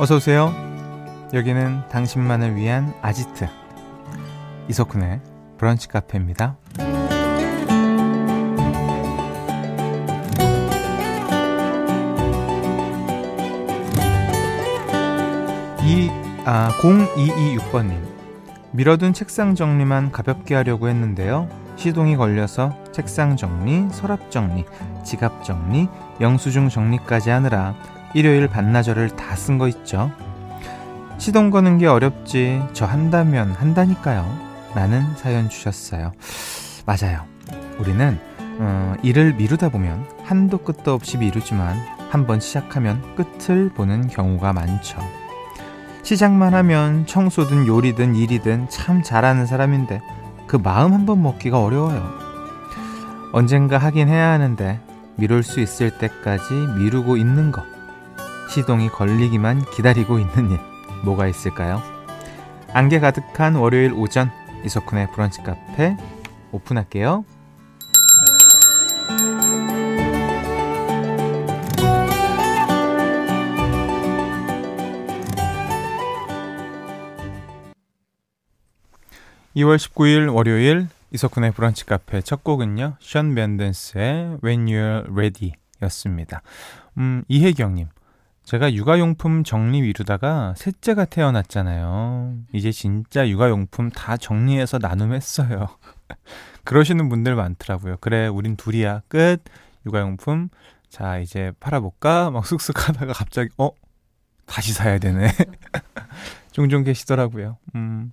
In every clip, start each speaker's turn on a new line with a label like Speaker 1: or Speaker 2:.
Speaker 1: 어서 오세요. 여기는 당신만을 위한 아지트 이석훈의 브런치 카페입니다. 이, 아, 0226번님. 밀어둔 책상 정리만 가볍게 하려고 했는데요. 시동이 걸려서 책상 정리, 서랍 정리, 지갑 정리, 영수증 정리까지 하느라 일요일 반나절을 다 쓴 거 있죠. 시동 거는 게 어렵지. 저 한다면 한다니까요. 라는 사연 주셨어요. 맞아요. 우리는 어, 일을 미루다 보면 한도 끝도 없이 미루지만 한번 시작하면 끝을 보는 경우가 많죠. 시작만 하면 청소든 요리든 일이든 참 잘하는 사람인데 그 마음 한 번 먹기가 어려워요. 언젠가 하긴 해야 하는데 미룰 수 있을 때까지 미루고 있는 거. 시동이 걸리기만 기다리고 있는 일. 뭐가 있을까요? 안개 가득한 월요일 오전 이석훈의 브런치 카페 오픈할게요. 2월 19일 월요일 이석훈의 브런치 카페 첫 곡은요. 션 벤던스의 When You're Ready 였습니다. 음, 이혜경님. 제가 육아용품 정리 미루다가 셋째가 태어났잖아요. 이제 진짜 육아용품 다 정리해서 나눔했어요. 그러시는 분들 많더라고요. 그래, 우린 둘이야. 끝. 육아용품. 자, 이제 팔아볼까? 막 쑥쑥 하다가 갑자기, 어? 다시 사야 되네. 종종 계시더라고요. 음.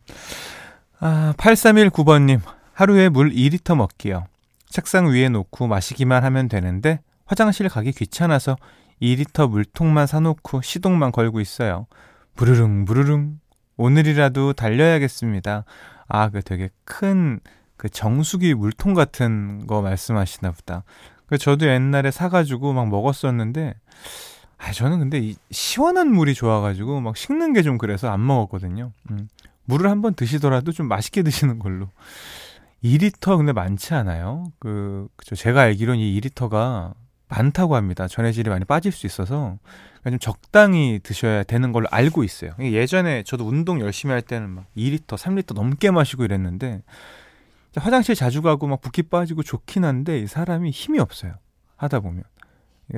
Speaker 1: 아, 8319번님. 하루에 물 2리터 먹기요. 책상 위에 놓고 마시기만 하면 되는데 화장실 가기 귀찮아서 2리터 물통만 사놓고 시동만 걸고 있어요. 부르릉 부르릉 오늘이라도 달려야겠습니다. 아, 그 되게 큰 그 정수기 물통 같은 거 말씀하시나 보다. 그 저도 옛날에 사가지고 막 먹었었는데, 아, 저는 근데 이 시원한 물이 좋아가지고 막 식는 게 좀 그래서 안 먹었거든요. 음. 물을 한번 드시더라도 좀 맛있게 드시는 걸로. 2리터 근데 많지 않아요? 그, 그쵸. 제가 알기로는 이 2리터가 많다고 합니다. 전해질이 많이 빠질 수 있어서 그러니까 좀 적당히 드셔야 되는 걸로 알고 있어요. 예전에 저도 운동 열심히 할 때는 막 2리터, 3리터 넘게 마시고 이랬는데 화장실 자주 가고 막 붓기 빠지고 좋긴 한데 이 사람이 힘이 없어요. 하다 보면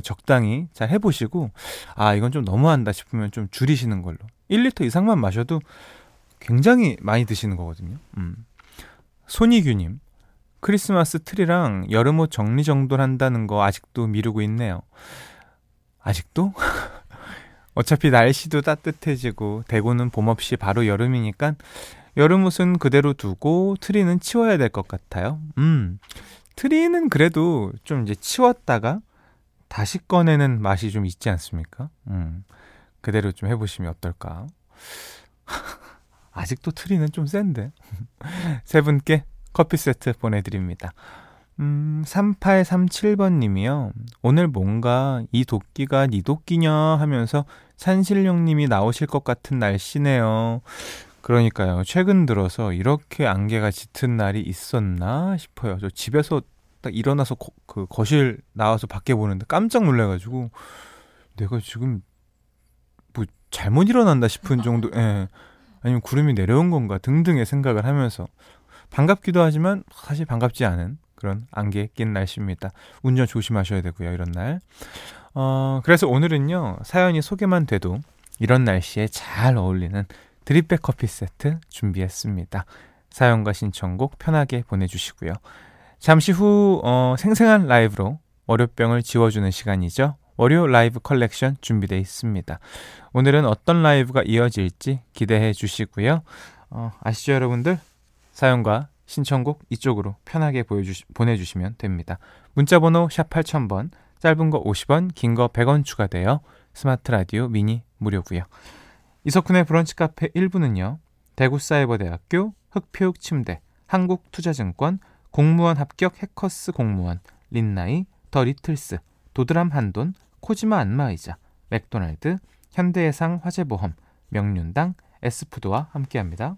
Speaker 1: 적당히 잘 해보시고 아 이건 좀 너무한다 싶으면 좀 줄이시는 걸로 1리터 이상만 마셔도 굉장히 많이 드시는 거거든요. 음. 손희규님 크리스마스 트리랑 여름옷 정리정돈 한다는 거 아직도 미루고 있네요. 아직도? 어차피 날씨도 따뜻해지고 대구는 봄 없이 바로 여름이니까 여름옷은 그대로 두고 트리는 치워야 될 것 같아요. 음. 트리는 그래도 좀 이제 치웠다가 다시 꺼내는 맛이 좀 있지 않습니까? 음. 그대로 좀 해보시면 어떨까? 아직도 트리는 좀 센데. 세 분께 커피 세트 보내드립니다. 음, 3837번 님이요. 오늘 뭔가 이 도끼가 니 도끼냐 하면서 산신령 님이 나오실 것 같은 날씨네요. 그러니까요. 최근 들어서 이렇게 안개가 짙은 날이 있었나 싶어요. 저 집에서 딱 일어나서 거, 그 거실 나와서 밖에 보는데 깜짝 놀래가지고 내가 지금 뭐 잘못 일어난다 싶은 정도, 예. 아니면 구름이 내려온 건가 등등의 생각을 하면서 반갑기도 하지만 사실 반갑지 않은 그런 안개 낀 날씨입니다. 운전 조심하셔야 되고요, 이런 날. 어, 그래서 오늘은요, 사연이 소개만 돼도 이런 날씨에 잘 어울리는 드립백 커피 세트 준비했습니다. 사연과 신청곡 편하게 보내주시고요. 잠시 후, 어, 생생한 라이브로 월요병을 지워주는 시간이죠. 월요 라이브 컬렉션 준비되어 있습니다. 오늘은 어떤 라이브가 이어질지 기대해 주시고요. 어, 아시죠, 여러분들? 사연과 신청곡 이쪽으로 편하게 보여주시, 보내주시면 됩니다. 문자번호 샵 8000번, 짧은 거 50원, 긴 거 100원 추가되어 스마트 라디오 미니 무료고요. 이석훈의 브런치 카페 1부는요. 대구사이버대학교, 흙표 흙침대, 한국투자증권, 공무원 합격 해커스 공무원, 린나이, 더 리틀스, 도드람 한돈, 코지마 안마의자, 맥도날드, 현대해상 화재보험, 명륜당, 에스푸드와 함께합니다.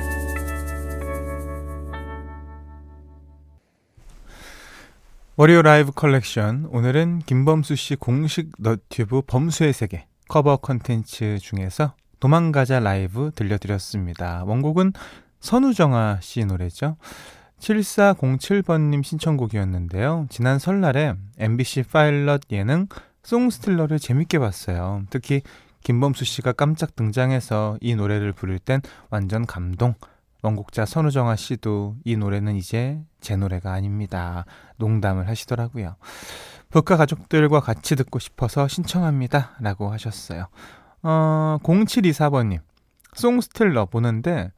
Speaker 1: 월요 라이브 컬렉션 오늘은 김범수 씨 공식 너튜브 범수의 세계 커버 컨텐츠 중에서 도망가자 라이브 들려드렸습니다. 원곡은 선우정아 씨 노래죠. 7407번님 신청곡이었는데요. 지난 설날에 MBC 파일럿 예능 송스틸러를 재밌게 봤어요. 특히 김범수 씨가 깜짝 등장해서 이 노래를 부를 땐 완전 감동. 원곡자 선우정아 씨도 이 노래는 이제 제 노래가 아닙니다. 농담을 하시더라고요. 북카 가족들과 같이 듣고 싶어서 신청합니다. 라고 하셨어요. 어, 0724번님. 송스틸러 보는데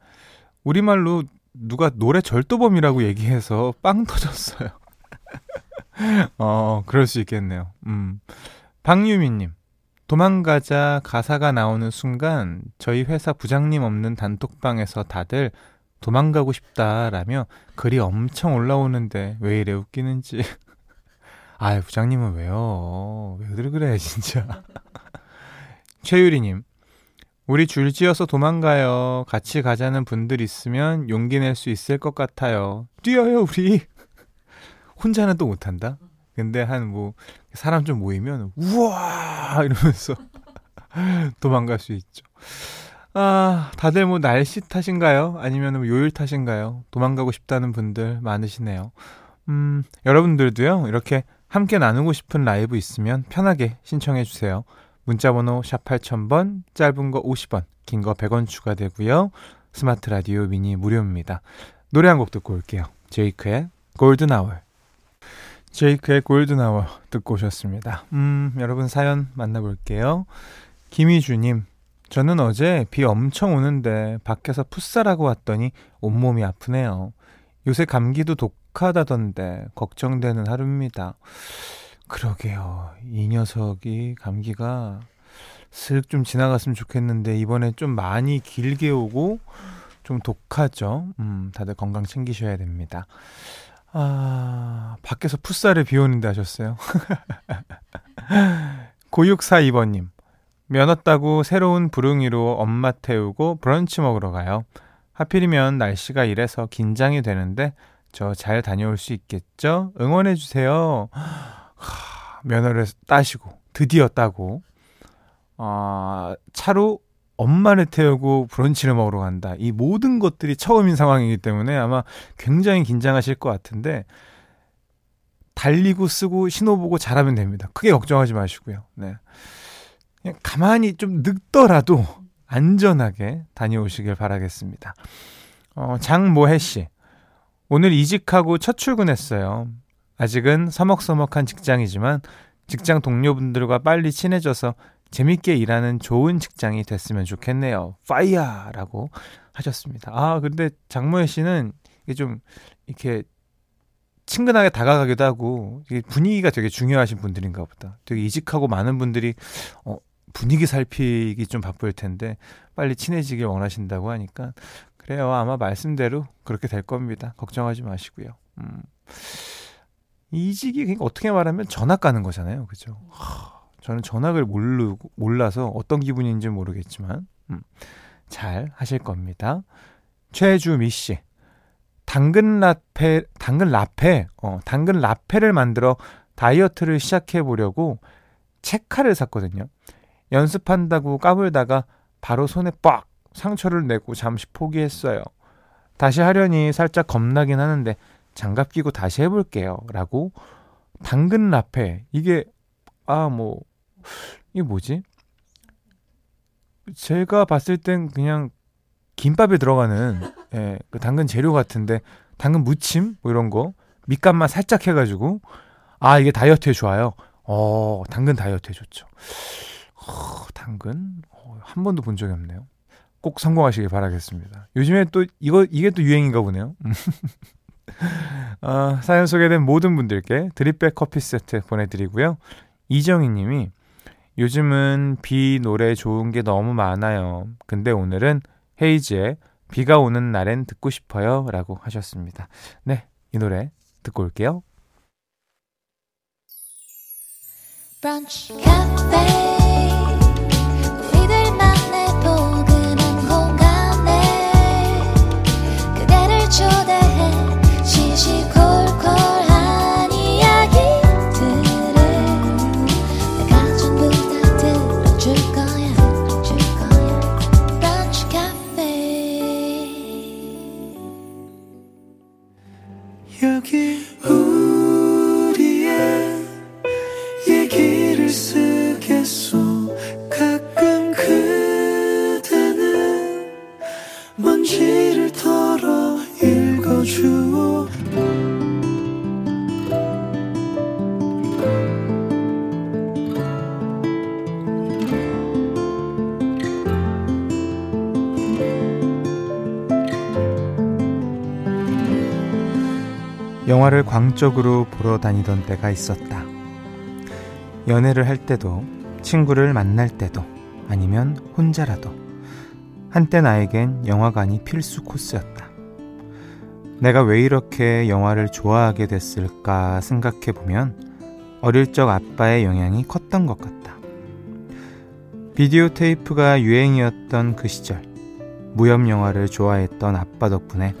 Speaker 1: 우리말로 누가 노래 절도범이라고 얘기해서 빵 터졌어요. 어, 그럴 수 있겠네요. 음. 박유미님. 도망가자 가사가 나오는 순간 저희 회사 부장님 없는 단톡방에서 다들 도망가고 싶다라며 글이 엄청 올라오는데 왜 이래 웃기는지. 아 부장님은 왜요? 왜들 그래, 진짜. 최유리님, 우리 줄지어서 도망가요. 같이 가자는 분들 있으면 용기 낼 수 있을 것 같아요. 뛰어요, 우리. 혼자는 또 못한다? 근데 한 뭐, 사람 좀 모이면, 우와! 이러면서 도망갈 수 있죠. 아, 다들 뭐 날씨 탓인가요? 아니면 뭐 요일 탓인가요? 도망가고 싶다는 분들 많으시네요. 음, 여러분들도요, 이렇게 함께 나누고 싶은 라이브 있으면 편하게 신청해 주세요. 문자번호 샵 8000번, 짧은 거 50원, 긴 거 100원 추가되고요. 스마트 라디오 미니 무료입니다. 노래 한 곡 듣고 올게요. 제이크의 Golden Hour. 제이크의 Golden Hour 듣고 오셨습니다. 음, 여러분 사연 만나볼게요. 김희주님, 저는 어제 비 엄청 오는데 밖에서 풋살하고 왔더니 온몸이 아프네요. 요새 감기도 독하다던데 걱정되는 하루입니다. 그러게요. 이 녀석이 감기가 슥 좀 지나갔으면 좋겠는데 이번에 좀 많이 길게 오고 좀 독하죠. 음, 다들 건강 챙기셔야 됩니다. 아, 밖에서 풋살에 비 오는데 하셨어요. 9642번님. 면허 따고 새로운 부릉이로 엄마 태우고 브런치 먹으러 가요. 하필이면 날씨가 이래서 긴장이 되는데 저 잘 다녀올 수 있겠죠? 응원해 주세요. 면허를 따시고 드디어 따고 어, 차로 엄마를 태우고 브런치를 먹으러 간다. 이 모든 것들이 처음인 상황이기 때문에 아마 굉장히 긴장하실 것 같은데 달리고 쓰고 신호 보고 잘하면 됩니다. 크게 걱정하지 마시고요. 네. 그냥 가만히 좀 늙더라도 안전하게 다녀오시길 바라겠습니다. 어, 장모혜 씨. 오늘 이직하고 첫 출근했어요. 아직은 서먹서먹한 직장이지만 직장 동료분들과 빨리 친해져서 재밌게 일하는 좋은 직장이 됐으면 좋겠네요. 파이야 라고 하셨습니다. 아, 근데 장모혜 씨는 이게 좀 이렇게 친근하게 다가가기도 하고 분위기가 되게 중요하신 분들인가 보다. 되게 이직하고 많은 분들이 어, 분위기 살피기 좀 바쁠 텐데 빨리 친해지길 원하신다고 하니까 그래요. 아마 말씀대로 그렇게 될 겁니다. 걱정하지 마시고요. 음. 이직이 그러니까 어떻게 말하면 전학 가는 거잖아요. 그죠? 하, 저는 전학을 모르고 몰라서 어떤 기분인지 모르겠지만 음, 잘 하실 겁니다. 최주미 씨. 당근 라페 당근 라페 어 당근 라페를 만들어 다이어트를 시작해 보려고 체카를 샀거든요. 연습한다고 까불다가 바로 손에 빡 상처를 내고 잠시 포기했어요. 다시 하려니 살짝 겁나긴 하는데 장갑 끼고 다시 해볼게요. 라고 당근 라페 이게 아 뭐 이게 뭐지? 제가 봤을 땐 그냥 김밥에 들어가는 예, 그 당근 재료 같은데 당근 무침 뭐 이런 거 밑간만 살짝 해가지고 아 이게 다이어트에 좋아요. 어 당근 다이어트에 좋죠. 어, 당근 어, 한 번도 본 적이 없네요. 꼭 성공하시길 바라겠습니다. 요즘에 또 이거 이게 또 유행인가 보네요. 어, 사연 소개된 모든 분들께 드립백 커피 세트 보내드리고요. 이정희 님이 요즘은 비 노래 좋은 게 너무 많아요. 근데 오늘은 헤이즈의 비가 오는 날엔 듣고 싶어요. 라고 하셨습니다. 네, 이 노래 듣고 올게요. 브런치 카페 영화를 광적으로 보러 다니던 때가 있었다. 연애를 할 때도, 친구를 만날 때도, 아니면 혼자라도. 한때 나에겐 영화관이 필수 코스였다. 내가 왜 이렇게 영화를 좋아하게 됐을까 생각해 보면 어릴 적 아빠의 영향이 컸던 것 같다. 비디오 테이프가 유행이었던 그 시절, 무협 영화를 좋아했던 아빠 덕분에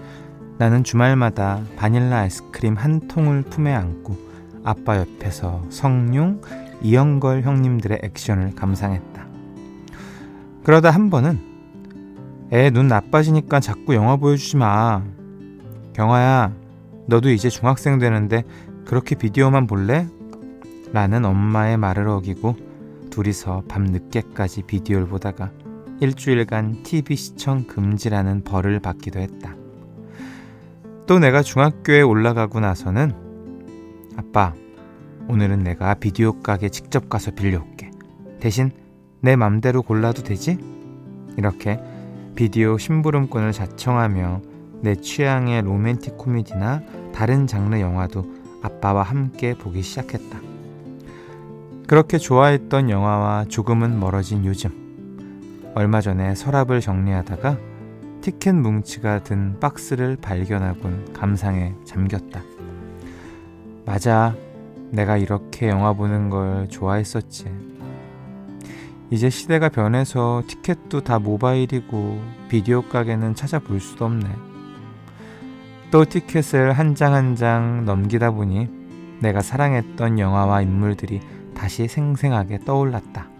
Speaker 1: 나는 주말마다 바닐라 아이스크림 한 통을 품에 안고 아빠 옆에서 성룡, 이영걸 형님들의 액션을 감상했다. 그러다 한 번은 애 눈 나빠지니까 자꾸 영화 보여주지 마. 경아야, 너도 이제 중학생 되는데 그렇게 비디오만 볼래? 라는 엄마의 말을 어기고 둘이서 밤 늦게까지 비디오를 보다가 일주일간 TV 시청 금지라는 벌을 받기도 했다. 또 내가 중학교에 올라가고 나서는 아빠, 오늘은 내가 비디오 가게 직접 가서 빌려올게. 대신 내 맘대로 골라도 되지? 이렇게 비디오 심부름권을 자청하며 내 취향의 로맨틱 코미디나 다른 장르 영화도 아빠와 함께 보기 시작했다. 그렇게 좋아했던 영화와 조금은 멀어진 요즘. 얼마 전에 서랍을 정리하다가 티켓 뭉치가 든 박스를 발견하곤 감상에 잠겼다. 맞아. 내가 이렇게 영화 보는 걸 좋아했었지. 이제 시대가 변해서 티켓도 다 모바일이고 비디오 가게는 찾아볼 수도 없네. 또 티켓을 한 장 한 장 넘기다 보니 내가 사랑했던 영화와 인물들이 다시 생생하게 떠올랐다.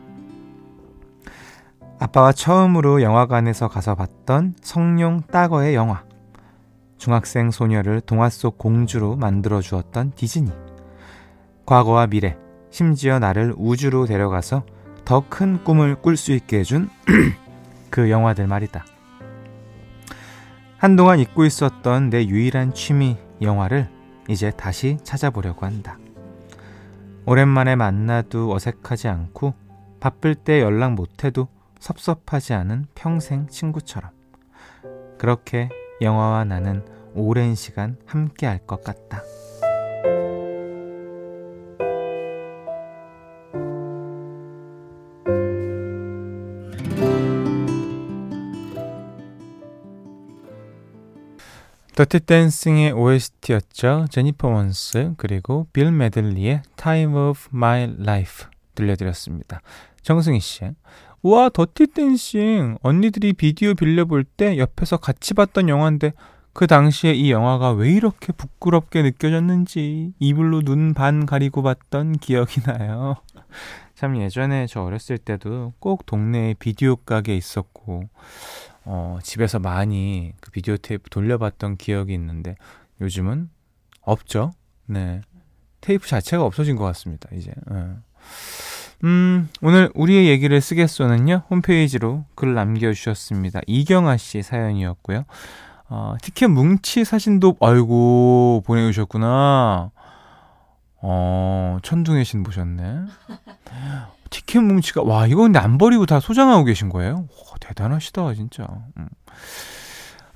Speaker 1: 아빠와 처음으로 영화관에서 가서 봤던 성룡 따거의 영화. 중학생 소녀를 동화 속 공주로 만들어 주었던 디즈니. 과거와 미래, 심지어 나를 우주로 데려가서 더 큰 꿈을 꿀 수 있게 해준 그 영화들 말이다. 한동안 잊고 있었던 내 유일한 취미 영화를 이제 다시 찾아보려고 한다. 오랜만에 만나도 어색하지 않고 바쁠 때 연락 못해도 섭섭하지 않은 평생 친구처럼. 그렇게 영화와 나는 오랜 시간 함께 할 것 같다. 더티 댄싱의 OST였죠. 제니퍼 원스 그리고 빌 메들리의 Time of My Life 들려드렸습니다. 정승희 씨. 우와, 더티 댄싱. 언니들이 비디오 빌려볼 때 옆에서 같이 봤던 영화인데 그 당시에 이 영화가 왜 이렇게 부끄럽게 느껴졌는지 이불로 눈 반 가리고 봤던 기억이 나요. 참 예전에 저 어렸을 때도 꼭 동네에 비디오 가게 있었고 어, 집에서 많이 그 비디오 테이프 돌려봤던 기억이 있는데 요즘은 없죠. 네. 테이프 자체가 없어진 것 같습니다. 이제. 네. 음, 오늘 우리의 얘기를 쓰겠소는요, 홈페이지로 글 남겨주셨습니다. 이경아 씨 사연이었고요. 어, 티켓 뭉치 사진도, 아이고, 보내주셨구나. 어, 천둥의 신 보셨네. 티켓 뭉치가, 와, 이거 근데 안 버리고 다 소장하고 계신 거예요? 오, 대단하시다, 진짜. 음.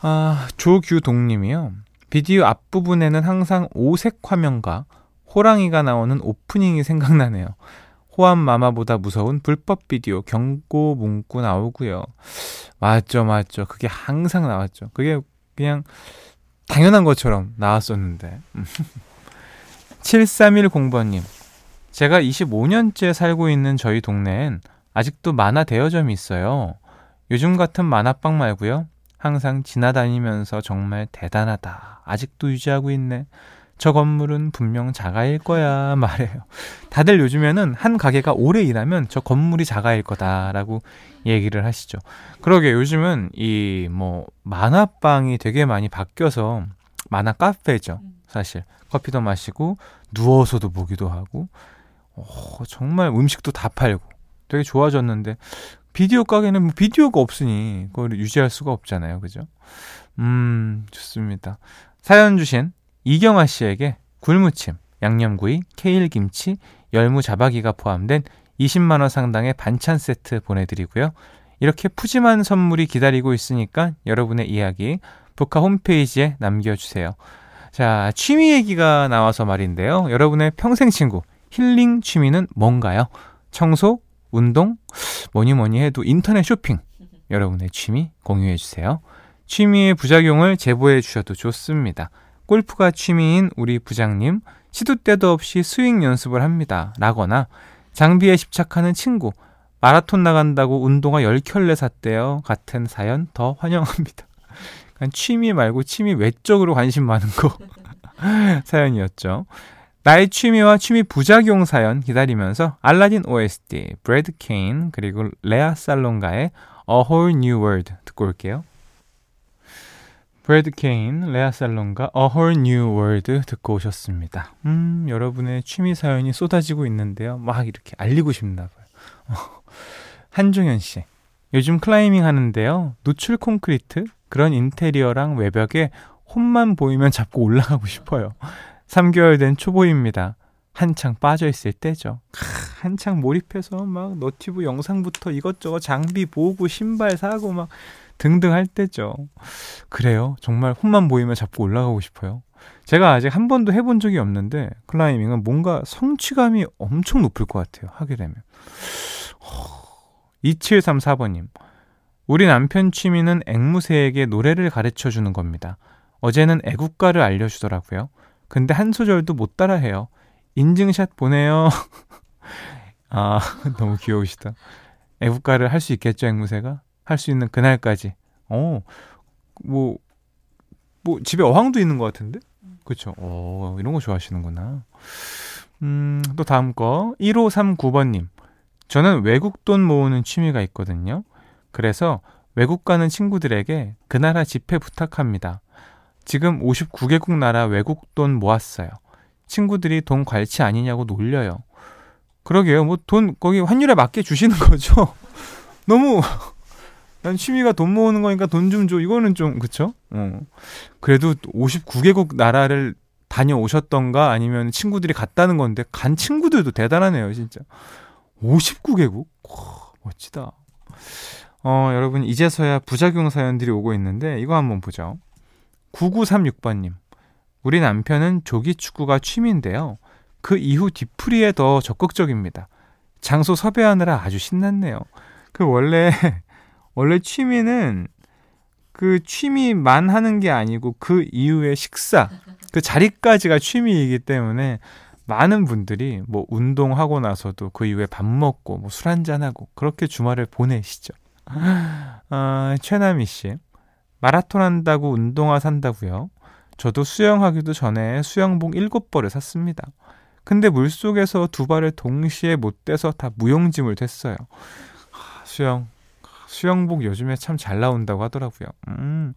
Speaker 1: 아, 조규동 님이요. 비디오 앞부분에는 항상 오색 화면과 호랑이가 나오는 오프닝이 생각나네요. 호암 마마보다 무서운 불법 비디오 경고 문구 나오고요. 맞죠, 맞죠. 그게 항상 나왔죠. 그게 그냥 당연한 것처럼 나왔었는데. 7310번님. 제가 25년째 살고 있는 저희 동네엔 아직도 만화 대여점이 있어요. 요즘 같은 만화방 말고요. 항상 지나다니면서 정말 대단하다. 아직도 유지하고 있네. 저 건물은 분명 자가일 거야 말해요. 다들 요즘에는 한 가게가 오래 일하면 저 건물이 자가일 거다라고 얘기를 하시죠. 그러게 요즘은 이 뭐 만화방이 되게 많이 바뀌어서 만화 카페죠. 사실 커피도 마시고 누워서도 보기도 하고 어, 정말 음식도 다 팔고 되게 좋아졌는데 비디오 가게는 뭐 비디오가 없으니 그걸 유지할 수가 없잖아요. 그죠? 음, 좋습니다. 사연 주신 이경아 씨에게 굴무침, 양념구이, 케일김치, 열무 자박이가 포함된 20만원 상당의 반찬 세트 보내드리고요. 이렇게 푸짐한 선물이 기다리고 있으니까 여러분의 이야기 북카 홈페이지에 남겨주세요. 자, 취미 얘기가 나와서 말인데요. 여러분의 평생 친구, 힐링 취미는 뭔가요? 청소, 운동, 뭐니 뭐니 해도 인터넷 쇼핑. 여러분의 취미 공유해주세요. 취미의 부작용을 제보해 주셔도 좋습니다. 골프가 취미인 우리 부장님, 시도 때도 없이 스윙 연습을 합니다. 라거나, 장비에 집착하는 친구, 마라톤 나간다고 운동화 10켤레 샀대요. 같은 사연 더 환영합니다. 취미 말고 취미 외적으로 관심 많은 거 사연이었죠. 나의 취미와 취미 부작용 사연 기다리면서 알라딘 OST, 브래드 케인, 그리고 레아 살롱가의 A Whole New World 듣고 올게요. 브래드 케인, 레아 살롱가의 A Whole New World 듣고 오셨습니다. 음, 여러분의 취미 사연이 쏟아지고 있는데요. 막 이렇게 알리고 싶나 봐요. 한종현 씨. 요즘 클라이밍 하는데요. 노출 콘크리트 그런 인테리어랑 외벽에 홈만 보이면 잡고 올라가고 싶어요. 3개월 된 초보입니다. 한창 빠져있을 때죠. 한창 몰입해서 막 유튜브 영상부터 이것저것 장비 보고 신발 사고 막 등등 할 때죠. 그래요. 정말 홈만 보이면 잡고 올라가고 싶어요. 제가 아직 한 번도 해본 적이 없는데 클라이밍은 뭔가 성취감이 엄청 높을 것 같아요. 하게 되면. 2734번님. 우리 남편 취미는 앵무새에게 노래를 가르쳐 주는 겁니다. 어제는 애국가를 알려주더라고요. 근데 한 소절도 못 따라해요. 인증샷 보내요. 아, 너무 귀여우시다. 애국가를 할 수 있겠죠, 앵무새가? 할 수 있는 그날까지. 어, 뭐, 뭐, 집에 어항도 있는 것 같은데? 그쵸. 어, 이런 거 좋아하시는구나. 음, 또 다음 거. 1539번님. 저는 외국 돈 모으는 취미가 있거든요. 그래서 외국 가는 친구들에게 그 나라 지폐 부탁합니다. 지금 59개국 나라 외국 돈 모았어요. 친구들이 돈 괄치 아니냐고 놀려요. 그러게요. 뭐 돈 거기 환율에 맞게 주시는 거죠. 너무 난 취미가 돈 모으는 거니까 돈 좀 줘. 이거는 좀 그쵸? 어. 그래도 59개국 나라를 다녀오셨던가 아니면 친구들이 갔다는 건데 간 친구들도 대단하네요, 진짜. 59개국? 와, 멋지다. 어, 여러분 이제서야 부작용 사연들이 오고 있는데 이거 한번 보죠. 9936번 님. 우리 남편은 조기 축구가 취미인데요. 그 이후 뒤풀이에 더 적극적입니다. 장소 섭외하느라 아주 신났네요. 그 원래 원래 취미는 그 취미만 하는 게 아니고 그 이후에 식사, 그 자리까지가 취미이기 때문에 많은 분들이 뭐 운동하고 나서도 그 이후에 밥 먹고 뭐 술 한잔하고 그렇게 주말을 보내시죠. 아, 최남희 씨. 마라톤 한다고 운동화 산다고요? 저도 수영하기도 전에 수영복 7벌을 샀습니다. 근데 물속에서 두 발을 동시에 못 떼서 다 무용지물 됐어요. 수영 수영복 요즘에 참 잘 나온다고 하더라고요. 음,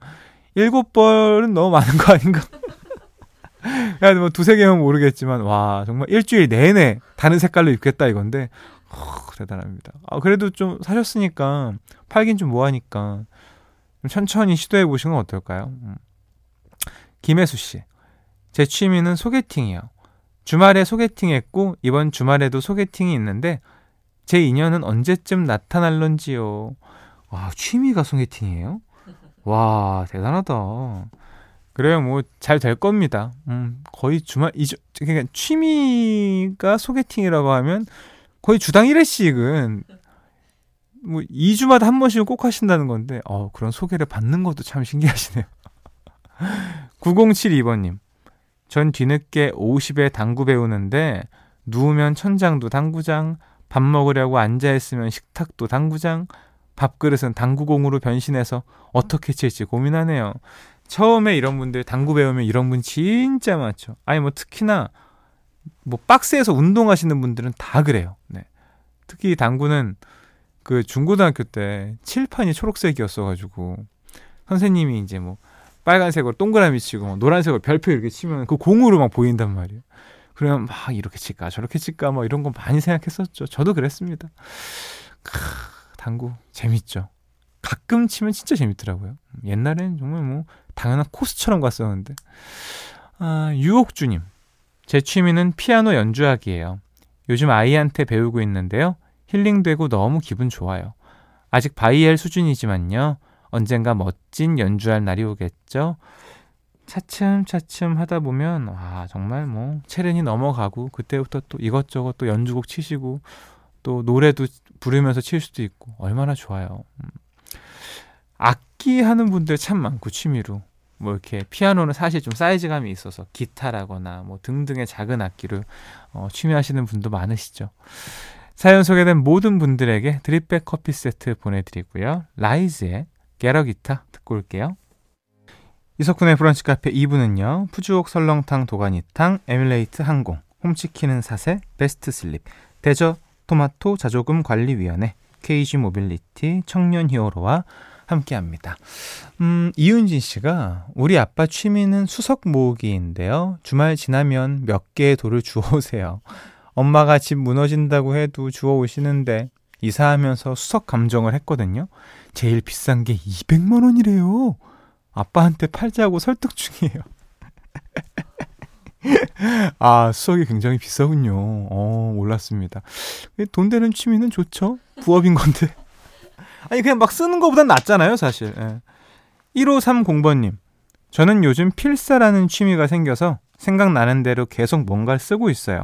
Speaker 1: 일곱 벌은 너무 많은 거 아닌가? 야, 뭐 두세 개면 모르겠지만, 와, 정말 일주일 내내 다른 색깔로 입겠다 이건데, 어, 대단합니다. 아, 그래도 좀 사셨으니까, 팔긴 좀 뭐하니까, 좀 천천히 시도해 보시는 건 어떨까요? 음. 김혜수 씨. 제 취미는 소개팅이요. 주말에 소개팅 했고, 이번 주말에도 소개팅이 있는데, 제 인연은 언제쯤 나타날런지요. 와, 취미가 소개팅이에요? 와, 대단하다. 그래요, 뭐, 잘 될 겁니다. 음, 거의 주말, 이제, 그러니까 취미가 소개팅이라고 하면 거의 주당 1회씩은 뭐 2주마다 한 번씩은 꼭 하신다는 건데 어, 그런 소개를 받는 것도 참 신기하시네요. 9072번님. 전 뒤늦게 50에 당구 배우는데 누우면 천장도 당구장, 밥 먹으려고 앉아있으면 식탁도 당구장, 밥그릇은 당구공으로 변신해서 어떻게 칠지 고민하네요. 처음에 이런 분들 당구 배우면 이런 분 진짜 많죠. 아니 뭐 특히나 뭐 박스에서 운동하시는 분들은 다 그래요. 네. 특히 당구는 그 중고등학교 때 칠판이 초록색이었어 가지고 선생님이 이제 뭐 빨간색으로 동그라미 치고 뭐 노란색으로 별표 이렇게 치면 그 공으로 막 보인단 말이에요. 그러면 막 이렇게 칠까 저렇게 칠까 뭐 이런 거 많이 생각했었죠. 저도 그랬습니다. 크, 당구 재밌죠. 가끔 치면 진짜 재밌더라고요. 옛날엔 정말 뭐 당연한 코스처럼 갔었는데. 아, 유옥주님. 제 취미는 피아노 연주하기예요. 요즘 아이한테 배우고 있는데요. 힐링되고 너무 기분 좋아요. 아직 바이엘 수준이지만요. 언젠가 멋진 연주할 날이 오겠죠. 차츰차츰 하다 보면 와 정말 뭐 체른이 넘어가고 그때부터 또 이것저것 또 연주곡 치시고 또 노래도 부르면서 칠 수도 있고 얼마나 좋아요. 음. 악기 하는 분들 참 많고 취미로 뭐 이렇게 피아노는 사실 좀 사이즈감이 있어서 기타라거나 뭐 등등의 작은 악기를 어, 취미하시는 분도 많으시죠. 사연 소개된 모든 분들에게 드립백 커피 세트 보내드리고요. 라이즈의 게러 기타 듣고 올게요. 이석훈의 브런치 카페 2부는요. 푸주옥 설렁탕 도가니탕, 에미레이트 항공, 홈치킨은 사세, 베스트 슬립, 대저 토마토 자조금 관리위원회, KG 모빌리티, 청년 히어로와 함께합니다. 음, 이윤진 씨가 우리 아빠 취미는 수석 모으기인데요. 주말 지나면 몇 개의 돌을 주워오세요. 엄마가 집 무너진다고 해도 주워오시는데 이사하면서 수석 감정을 했거든요. 제일 비싼 게 200만 원이래요. 아빠한테 팔자고 설득 중이에요. 아, 수석이 굉장히 비싸군요. 어, 몰랐습니다. 돈 되는 취미는 좋죠. 부업인 건데. 아니 그냥 막 쓰는 것보단 낫잖아요, 사실. 예. 1530번님. 저는 요즘 필사라는 취미가 생겨서 생각나는 대로 계속 뭔가를 쓰고 있어요.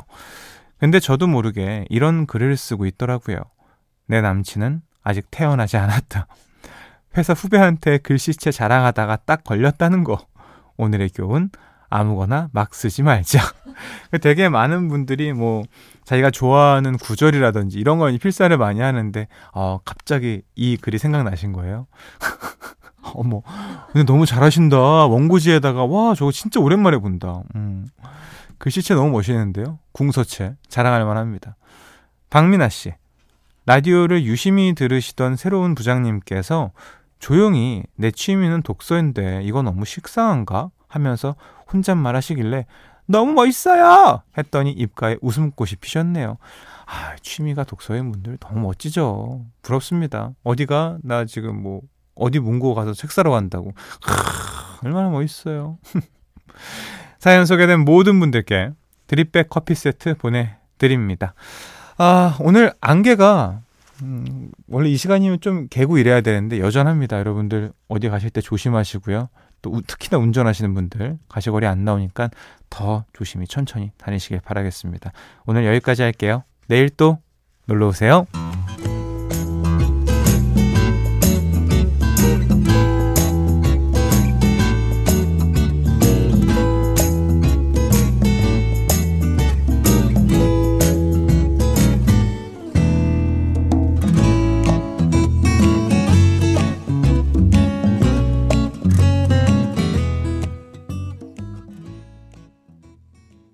Speaker 1: 근데 저도 모르게 이런 글을 쓰고 있더라고요. 내 남친은 아직 태어나지 않았다. 회사 후배한테 글씨체 자랑하다가 딱 걸렸다는 거. 오늘의 교훈, 아무거나 막 쓰지 말자. 되게 많은 분들이 뭐 자기가 좋아하는 구절이라든지 이런 걸 필사를 많이 하는데 어 갑자기 이 글이 생각나신 거예요. 어머, 근데 너무 잘하신다. 원고지에다가 와 저거 진짜 오랜만에 본다. 음. 글씨체 너무 멋있는데요. 궁서체 자랑할 만합니다. 박민아 씨, 라디오를 유심히 들으시던 새로운 부장님께서 조용히 내 취미는 독서인데 이건 너무 식상한가 하면서 혼잣말 하시길래 너무 멋있어요! 했더니 입가에 웃음꽃이 피셨네요. 아, 취미가 독서인 분들 너무 멋지죠. 부럽습니다. 어디가? 나 지금 뭐, 어디 문고 가서 책 사러 간다고. 크, 얼마나 멋있어요. 사연 소개된 모든 분들께 드립백 커피 세트 보내드립니다. 아, 오늘 안개가, 음, 원래 이 시간이면 좀 개고 이래야 되는데 여전합니다. 여러분들 어디 가실 때 조심하시고요. 또 특히나 운전하시는 분들 가시거리 안 나오니까 더 조심히 천천히 다니시길 바라겠습니다. 오늘 여기까지 할게요. 내일 또 놀러 오세요.